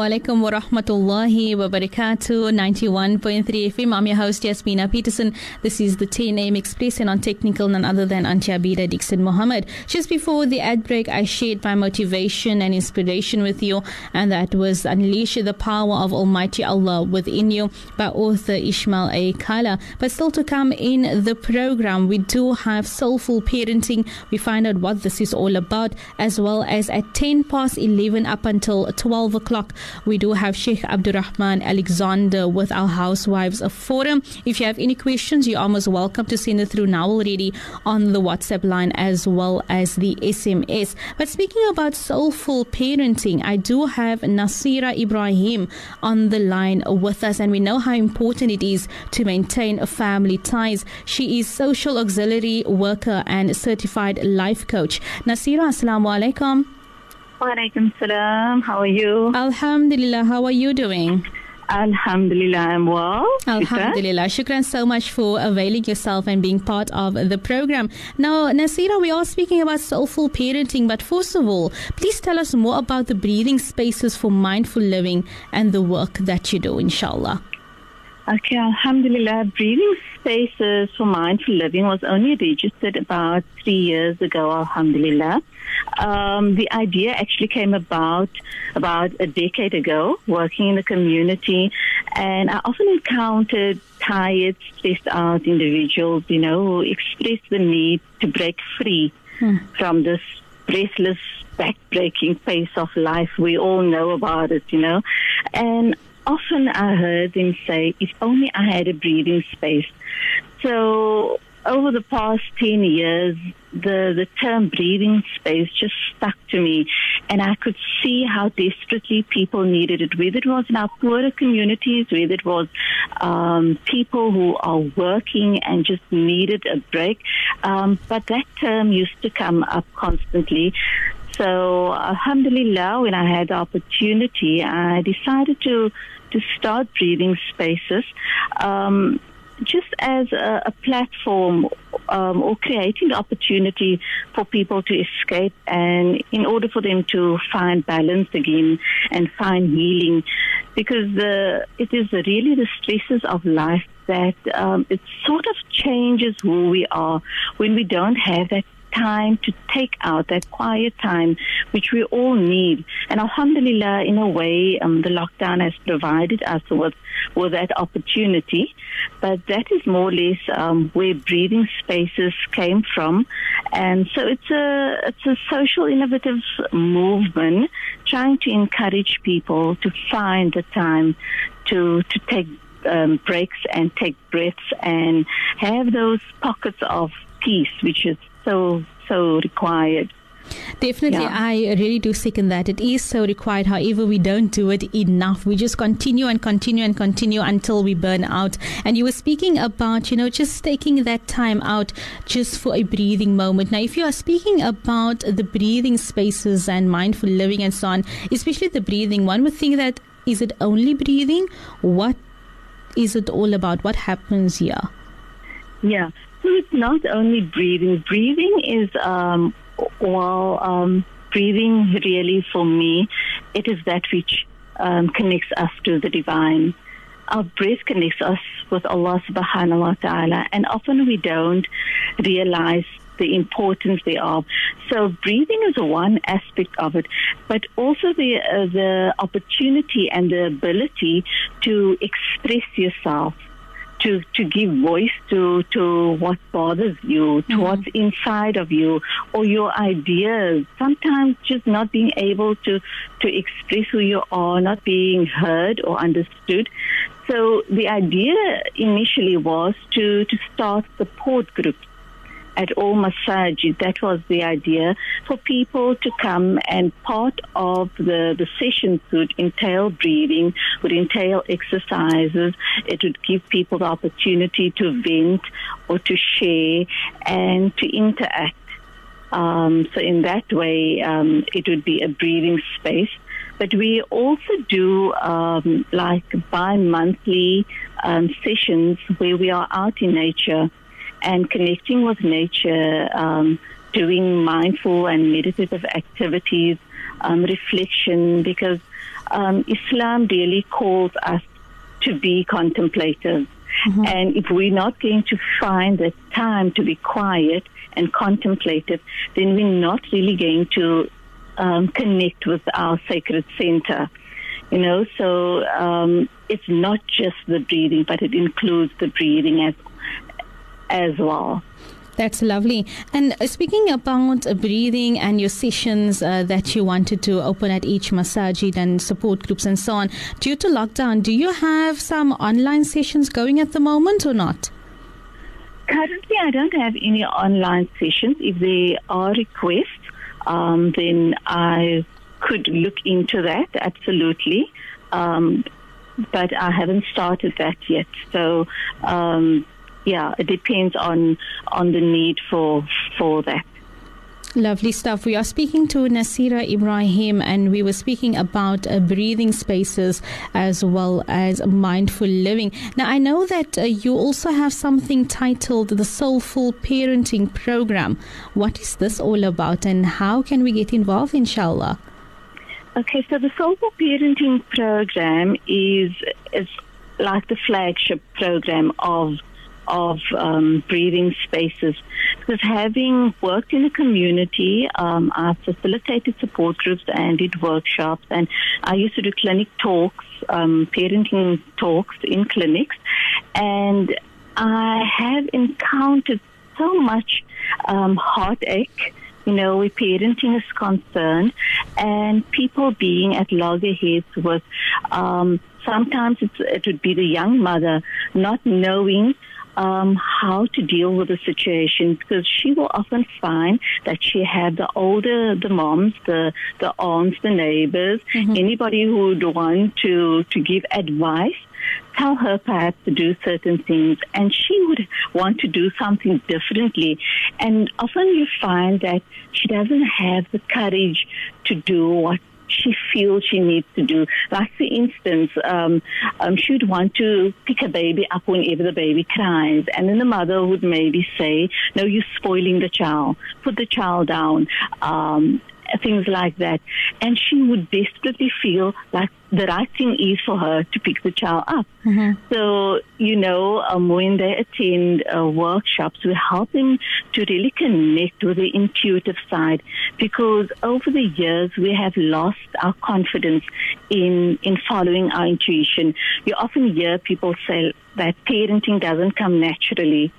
Alaikum wa rahmatullahi wa barakatuh. 91.3 FM. I'm your host, Yasmina Peterson. This is the 10 AM Express and on technical, none other than Auntie Abida Dixon Mohammed. Just before the ad break, I shared my motivation and inspiration with you, and that was Unleash the Power of Almighty Allah Within You by author Ishmael A. Kala. But still to come in the program, we do have soulful parenting. We find out what this is all about, as well as at 10 past 11 up until 12 o'clock, we do have Sheikh Abdurrahman Alexander with our Housewives Forum. If you have any questions, you're almost welcome to send it through now already on the WhatsApp line as well as the SMS. But speaking about soulful parenting, I do have Naseera Ebrahim on the line with us, and we know how important it is to maintain family ties. She is social auxiliary worker and certified life coach. Naseera, assalamu alaikum. Walaikum salam. How are you? Alhamdulillah. How are you doing? Alhamdulillah, I'm well. Alhamdulillah. Shukran so much for availing yourself and being part of the program. Now, Naseera, we are speaking about soulful parenting, but first of all, please tell us more about the breathing spaces for mindful living and the work that you do, inshallah. Okay, Alhamdulillah. Breathing spaces for mindful living was only registered about three years ago, Alhamdulillah. Um, the idea actually came about about a decade ago, working in the community, and I often encountered tired, stressed out individuals, you know, who express the need to break free hmm. from this restless, backbreaking pace of life. We all know about it, you know, and often I heard them say, if only I had a breathing space. So over the past 10 years, the, the term breathing space just stuck to me. And I could see how desperately people needed it, whether it was in our poorer communities, whether it was um, people who are working and just needed a break. Um, but that term used to come up constantly. So, alhamdulillah, when I had the opportunity, I decided to to start breathing spaces. Um, just as a, a platform um, or creating the opportunity for people to escape and in order for them to find balance again and find healing because the, it is really the stresses of life that um, it sort of changes who we are when we don't have that time to take out that quiet time, which we all need. And alhamdulillah, in a way, um, the lockdown has provided us with, with that opportunity. But that is more or less um, where breathing spaces came from. And so it's a, it's a social innovative movement trying to encourage people to find the time to, to take um, breaks and take breaths and have those pockets of peace, which is so so required. Definitely, yeah. I really do second that. It is so required. However, we don't do it enough. We just continue and continue and continue until we burn out. And you were speaking about, you know, just taking that time out just for a breathing moment. Now, if you are speaking about the breathing spaces and mindful living and so on, especially the breathing, one would think that is it only breathing? What is it all about? What happens here? Yeah. It's not only breathing. Breathing is, um, well, um, breathing really for me, it is that which um, connects us to the divine. Our breath connects us with Allah subhanahu wa ta'ala, and often we don't realize the importance thereof. So breathing is one aspect of it, but also the uh, the opportunity and the ability to express yourself to, to give voice to, to what bothers you, to mm-hmm. what's inside of you, or your ideas. Sometimes just not being able to, to express who you are, not being heard or understood. So the idea initially was to, to start support groups at all masajid. That was the idea for people to come and part of the, the sessions would entail breathing, would entail exercises. It would give people the opportunity to vent or to share and to interact. Um, so in that way, um, it would be a breathing space. But we also do um, like bi-monthly um, sessions where we are out in nature and connecting with nature, um, doing mindful and meditative activities, um, reflection, because um, Islam really calls us to be contemplative. Mm-hmm. And if we're not going to find the time to be quiet and contemplative, then we're not really going to um, connect with our sacred center. You know, so um, it's not just the breathing, but it includes the breathing as as well. That's lovely. And uh, speaking about breathing and your sessions uh, that you wanted to open at each masajid and support groups and so on, due to lockdown, do you have some online sessions going at the moment or not? Currently, I don't have any online sessions. If there are requests, um, then I could look into that, absolutely. Um, but I haven't started that yet. So, um, yeah, it depends on on the need for for that. Lovely stuff. We are speaking to Naseera Ebrahim, and we were speaking about uh, breathing spaces as well as mindful living. Now, I know that uh, you also have something titled the Soulful Parenting Program. What is this all about, and how can we get involved, inshallah? Okay, so the Soulful Parenting Program is is like the flagship program of of um, breathing spaces. Because having worked in a community, um, I've facilitated support groups and did workshops, and I used to do clinic talks, um, parenting talks in clinics, and I have encountered so much um, heartache you know, where parenting is concerned, and people being at loggerheads with um, sometimes it would be the young mother not knowing um, how to deal with the situation because she will often find that she had the older, the moms, the, the aunts, the neighbors, mm-hmm. anybody who would want to, to give advice tell her perhaps to do certain things and she would want to do something differently. And often you find that she doesn't have the courage to do what she feels she needs to do. Like, for instance, um, um, she would want to pick a baby up whenever the baby cries, and then the mother would maybe say, "No, you're spoiling the child. Put the child down." Um, things like that. And she would desperately feel like the right thing is for her to pick the child up. Mm-hmm. So, you know, um, when they attend uh, workshops, we help them to really connect with the intuitive side because over the years we have lost our confidence in, in following our intuition. You often hear people say that parenting doesn't come naturally.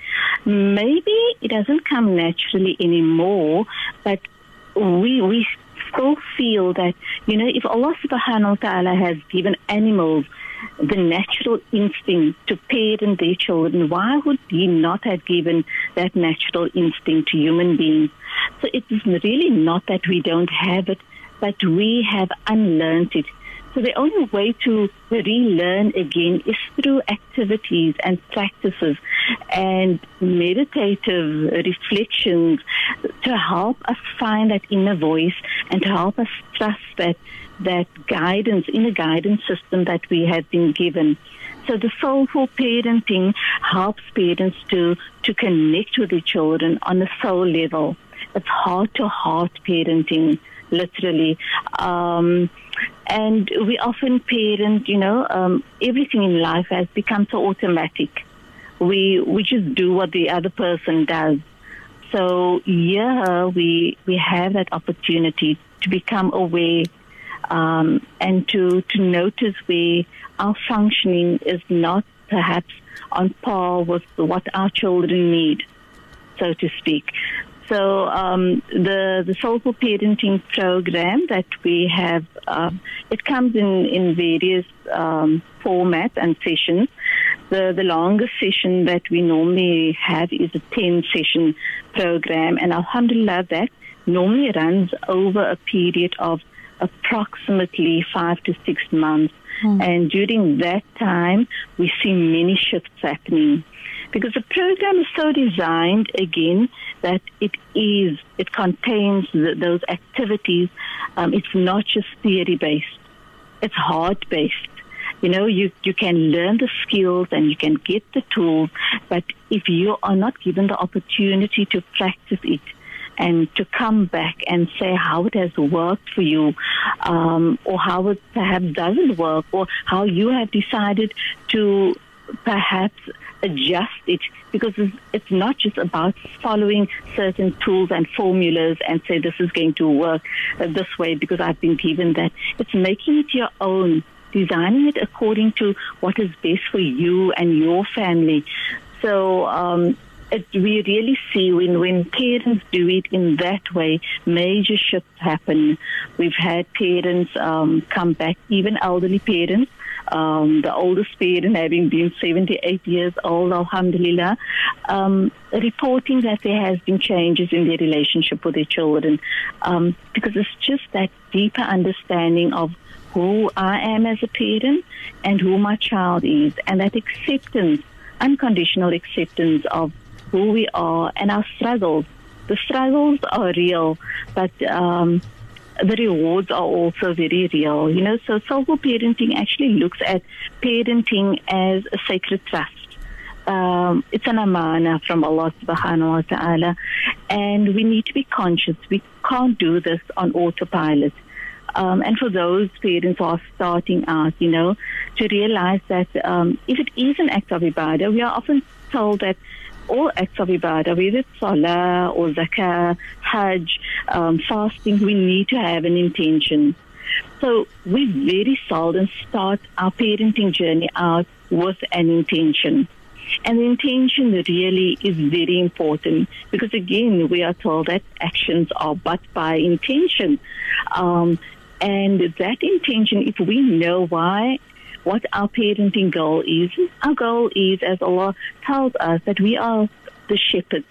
Maybe it doesn't come naturally anymore, but we we still feel that you know if Allah Subhanahu wa Taala has given animals the natural instinct to parent their children, why would He not have given that natural instinct to human beings? So it is really not that we don't have it, but we have unlearned it so the only way to relearn again is through activities and practices and meditative reflections to help us find that inner voice and to help us trust that that guidance, inner guidance system that we have been given. So the soulful parenting helps parents to, to connect with their children on a soul level. It's heart to heart parenting, literally. Um, and we often parent, you know, um, everything in life has become so automatic. We we just do what the other person does. So yeah, we we have that opportunity to become aware um, and to to notice where our functioning is not perhaps on par with what our children need, so to speak. So um, the the soulful parenting program that we have, uh, it comes in in various um, formats and sessions. The the longest session that we normally have is a ten session program, and Alhamdulillah, that normally runs over a period of approximately five to six months. Mm. And during that time, we see many shifts happening because the program is so designed again that it is it contains the, those activities. Um, it's not just theory based; it's heart based. You know, you you can learn the skills and you can get the tools, but if you are not given the opportunity to practice it, and to come back and say how it has worked for you, um, or how it perhaps doesn't work, or how you have decided to perhaps adjust it because it's not just about following certain tools and formulas and say this is going to work this way because I've been given that. It's making it your own, designing it according to what is best for you and your family. So um, it, we really see when, when parents do it in that way, major shifts happen. We've had parents um, come back, even elderly parents, um, the oldest parent having been 78 years old, alhamdulillah, um, reporting that there has been changes in their relationship with their children um, because it's just that deeper understanding of who I am as a parent and who my child is and that acceptance, unconditional acceptance of who we are and our struggles. The struggles are real, but um, the rewards are also very real. You know, so soulful parenting actually looks at parenting as a sacred trust. Um, it's an amana from Allah subhanahu wa ta'ala. And we need to be conscious. We can't do this on autopilot. Um, and for those parents who are starting out, you know, to realize that um, if it is an act of ibadah, we are often told that all acts of ibadah, whether it's salah or zakah, hajj, um, fasting, we need to have an intention. So we very seldom start our parenting journey out with an intention. And the intention really is very important because again, we are told that actions are but by intention. Um, and that intention, if we know why what our parenting goal is. Our goal is, as Allah tells us, that we are the shepherds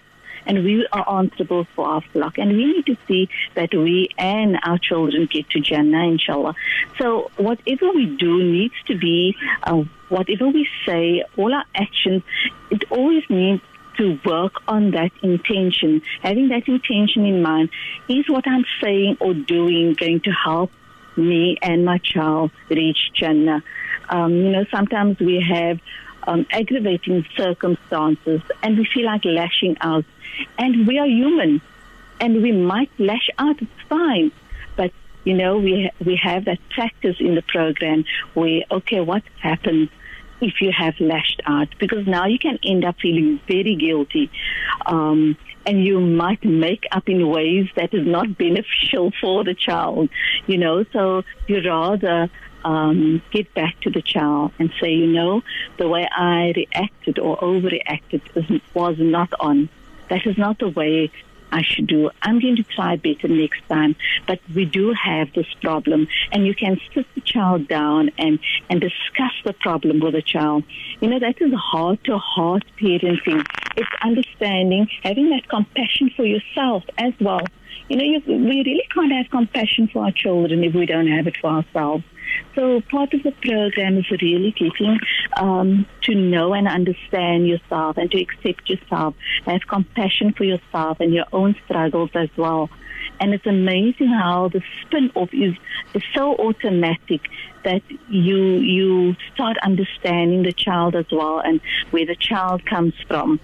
and we are answerable for our flock. And we need to see that we and our children get to Jannah, inshallah. So whatever we do needs to be, uh, whatever we say, all our actions, it always needs to work on that intention. Having that intention in mind, is what I'm saying or doing going to help me and my child reach Jannah? Um, you know, sometimes we have um, aggravating circumstances and we feel like lashing out. And we are human and we might lash out, it's fine. But, you know, we, we have that practice in the program where, okay, what happens if you have lashed out? Because now you can end up feeling very guilty. Um, and you might make up in ways that is not beneficial for the child, you know, so you rather um, get back to the child and say, you know, the way I reacted or overreacted was not on. That is not the way I should do. I'm going to try better next time. But we do have this problem, and you can sit the child down and and discuss the problem with the child. You know that is heart to heart parenting. It's understanding, having that compassion for yourself as well. You know, you, we really can't have compassion for our children if we don't have it for ourselves. So part of the program is really getting um, to know and understand yourself and to accept yourself, have compassion for yourself and your own struggles as well. And it's amazing how the spin off is, is so automatic that you you start understanding the child as well and where the child comes from.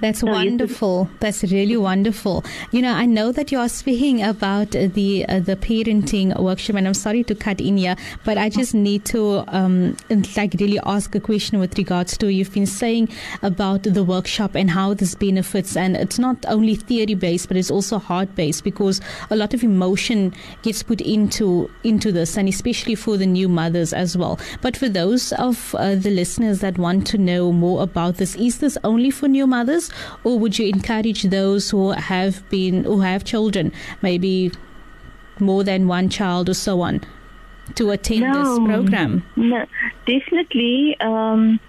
That's wonderful. That's really wonderful. You know, I know that you are speaking about the uh, the parenting workshop, and I'm sorry to cut in here, but I just need to um, like really ask a question with regards to you've been saying about the workshop and how this benefits, and it's not only theory based, but it's also heart based because a lot of emotion gets put into into this, and especially for the new mothers as well. But for those of uh, the listeners that want to know more about this, is this only for new mothers? Or would you encourage those who have been who have children, maybe more than one child or so on, to attend no, this program? No, definitely. Um,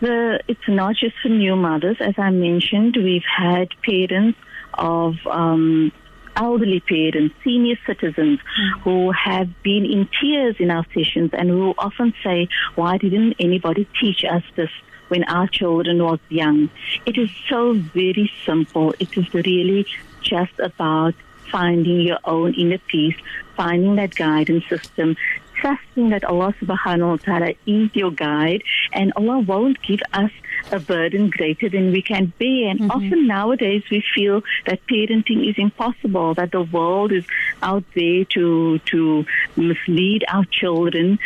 the it's not just for new mothers, as I mentioned. We've had parents of um, elderly parents, senior citizens who have been in tears in our sessions and who often say, "Why didn't anybody teach us this?" When our children was young. It is so very simple. It is really just about finding your own inner peace, finding that guidance system, trusting that Allah subhanahu wa ta'ala is your guide and Allah won't give us a burden greater than we can bear. And mm-hmm. often nowadays we feel that parenting is impossible, that the world is out there to to mislead our children.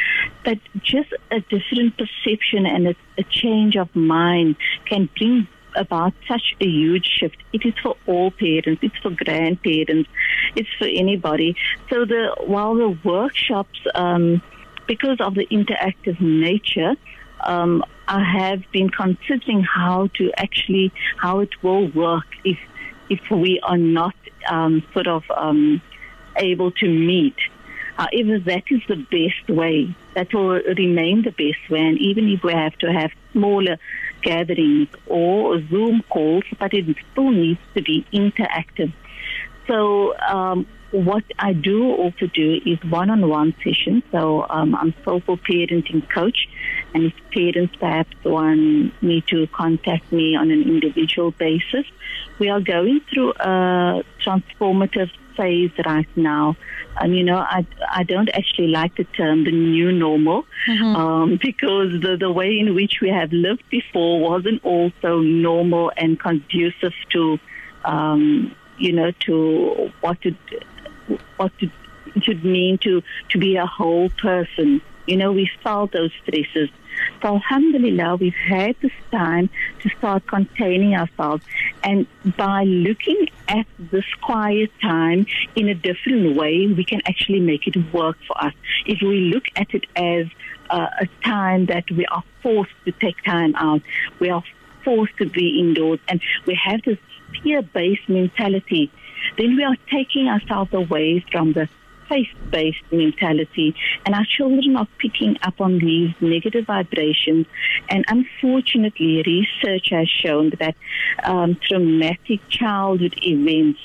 But just a different perception and a, a change of mind can bring about such a huge shift. It is for all parents, it's for grandparents, it's for anybody. So the while the workshops, um, because of the interactive nature, um, I have been considering how to actually how it will work if if we are not um, sort of um, able to meet. However, that is the best way. That will remain the best way. And even if we have to have smaller gatherings or Zoom calls, but it still needs to be interactive. So um, what I do also do is one-on-one sessions. So um, I'm social parenting coach, and if parents perhaps want me to contact me on an individual basis, we are going through a transformative phase right now. And you know, I I don't actually like the term the new normal mm-hmm. um, because the the way in which we have lived before wasn't also normal and conducive to. Um, you know, to what it what it should mean to, to be a whole person. You know, we felt those stresses. So alhamdulillah, we've had this time to start containing ourselves. And by looking at this quiet time in a different way, we can actually make it work for us. If we look at it as uh, a time that we are forced to take time out, we are forced to be indoors, and we have this fear-based mentality then we are taking ourselves away from the faith-based mentality and our children are picking up on these negative vibrations and unfortunately research has shown that um, traumatic childhood events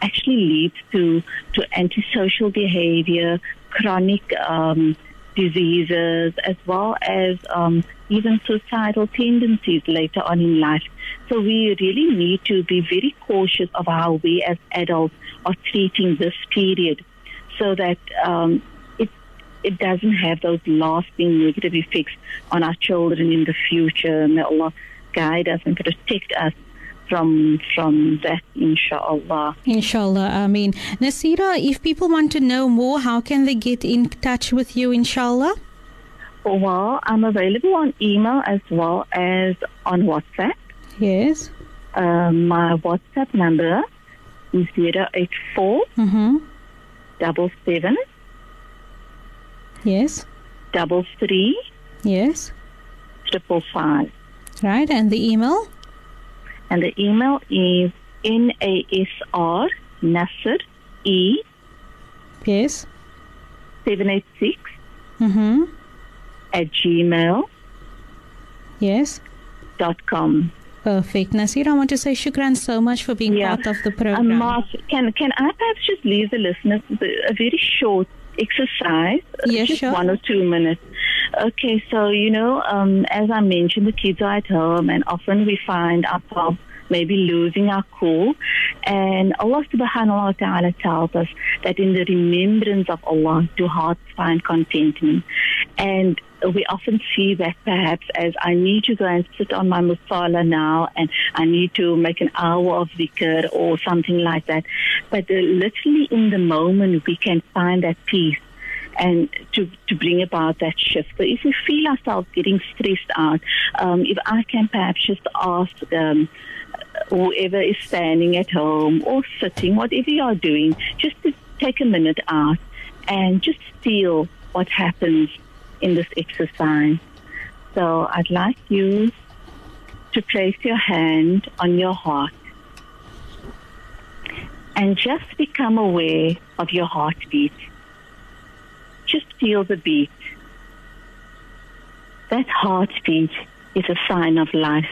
actually leads to, to antisocial behavior, chronic um, diseases, as well as um, even suicidal tendencies later on in life. So we really need to be very cautious of how we as adults are treating this period so that um, it, it doesn't have those lasting negative effects on our children in the future. May Allah guide us and protect us from from that inshallah inshallah i mean naseera if people want to know more how can they get in touch with you inshallah well i'm available on email as well as on whatsapp Yes. Um, my WhatsApp number is 084 mm-hmm. Double seven. Yes. Double three. Yes. Triple five. Right, and the email? And the email is NASR Nasser E. Yes. 786 mm-hmm. at gmail. Yes. Dot com. Perfect. Nasir, I want to say shukran so much for being yeah. part of the program. Um, Mark, can, can I perhaps just leave the listeners a very short exercise? Yes, just sure. one or two minutes. Okay, so, you know, um, as I mentioned, the kids are at home and often we find ourselves maybe losing our cool. And Allah subhanahu wa ta'ala tells us that in the remembrance of Allah do hearts find contentment. And we often see that perhaps as I need to go and sit on my musalla now and I need to make an hour of dhikr or something like that. But uh, literally in the moment we can find that peace and to, to bring about that shift. So if we feel ourselves getting stressed out, um, if I can perhaps just ask um, whoever is standing at home or sitting, whatever you are doing, just to take a minute out and just feel what happens in this exercise. So I'd like you to place your hand on your heart and just become aware of your heartbeat. Just feel the beat. That heartbeat is a sign of life.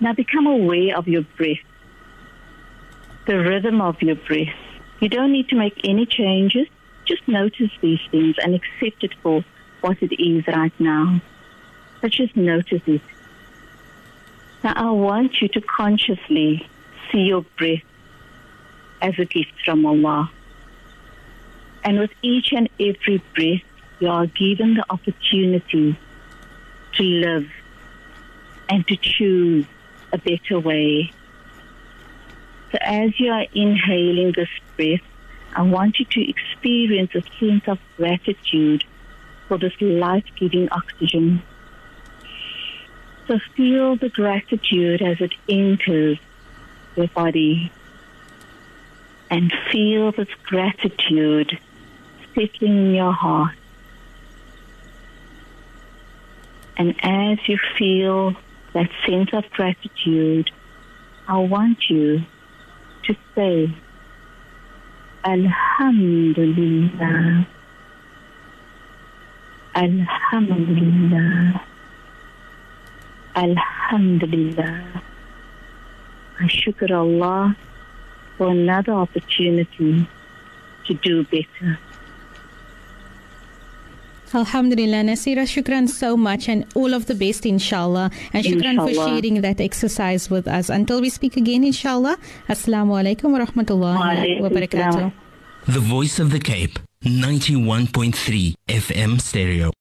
Now become aware of your breath, the rhythm of your breath. You don't need to make any changes. Just notice these things and accept it for what it is right now. But just notice it. Now, I want you to consciously see your breath as a gift from Allah. And with each and every breath, you are given the opportunity to live and to choose a better way. So as you are inhaling this breath, I want you to experience a sense of gratitude for this life-giving oxygen. So feel the gratitude as it enters your body and feel this gratitude settling in your heart. And as you feel that sense of gratitude, I want you to say, Alhamdulillah. Alhamdulillah. Alhamdulillah. I shukr Allah for another opportunity to do better. Alhamdulillah, Naseera, shukran so much and all of the best, inshallah. And shukran Inshallah. for sharing that exercise with us. Until we speak again, inshallah. Assalamu alaikum wa rahmatullahi wa Wa barakatuh. The Voice of the Cape, 91.3 FM stereo.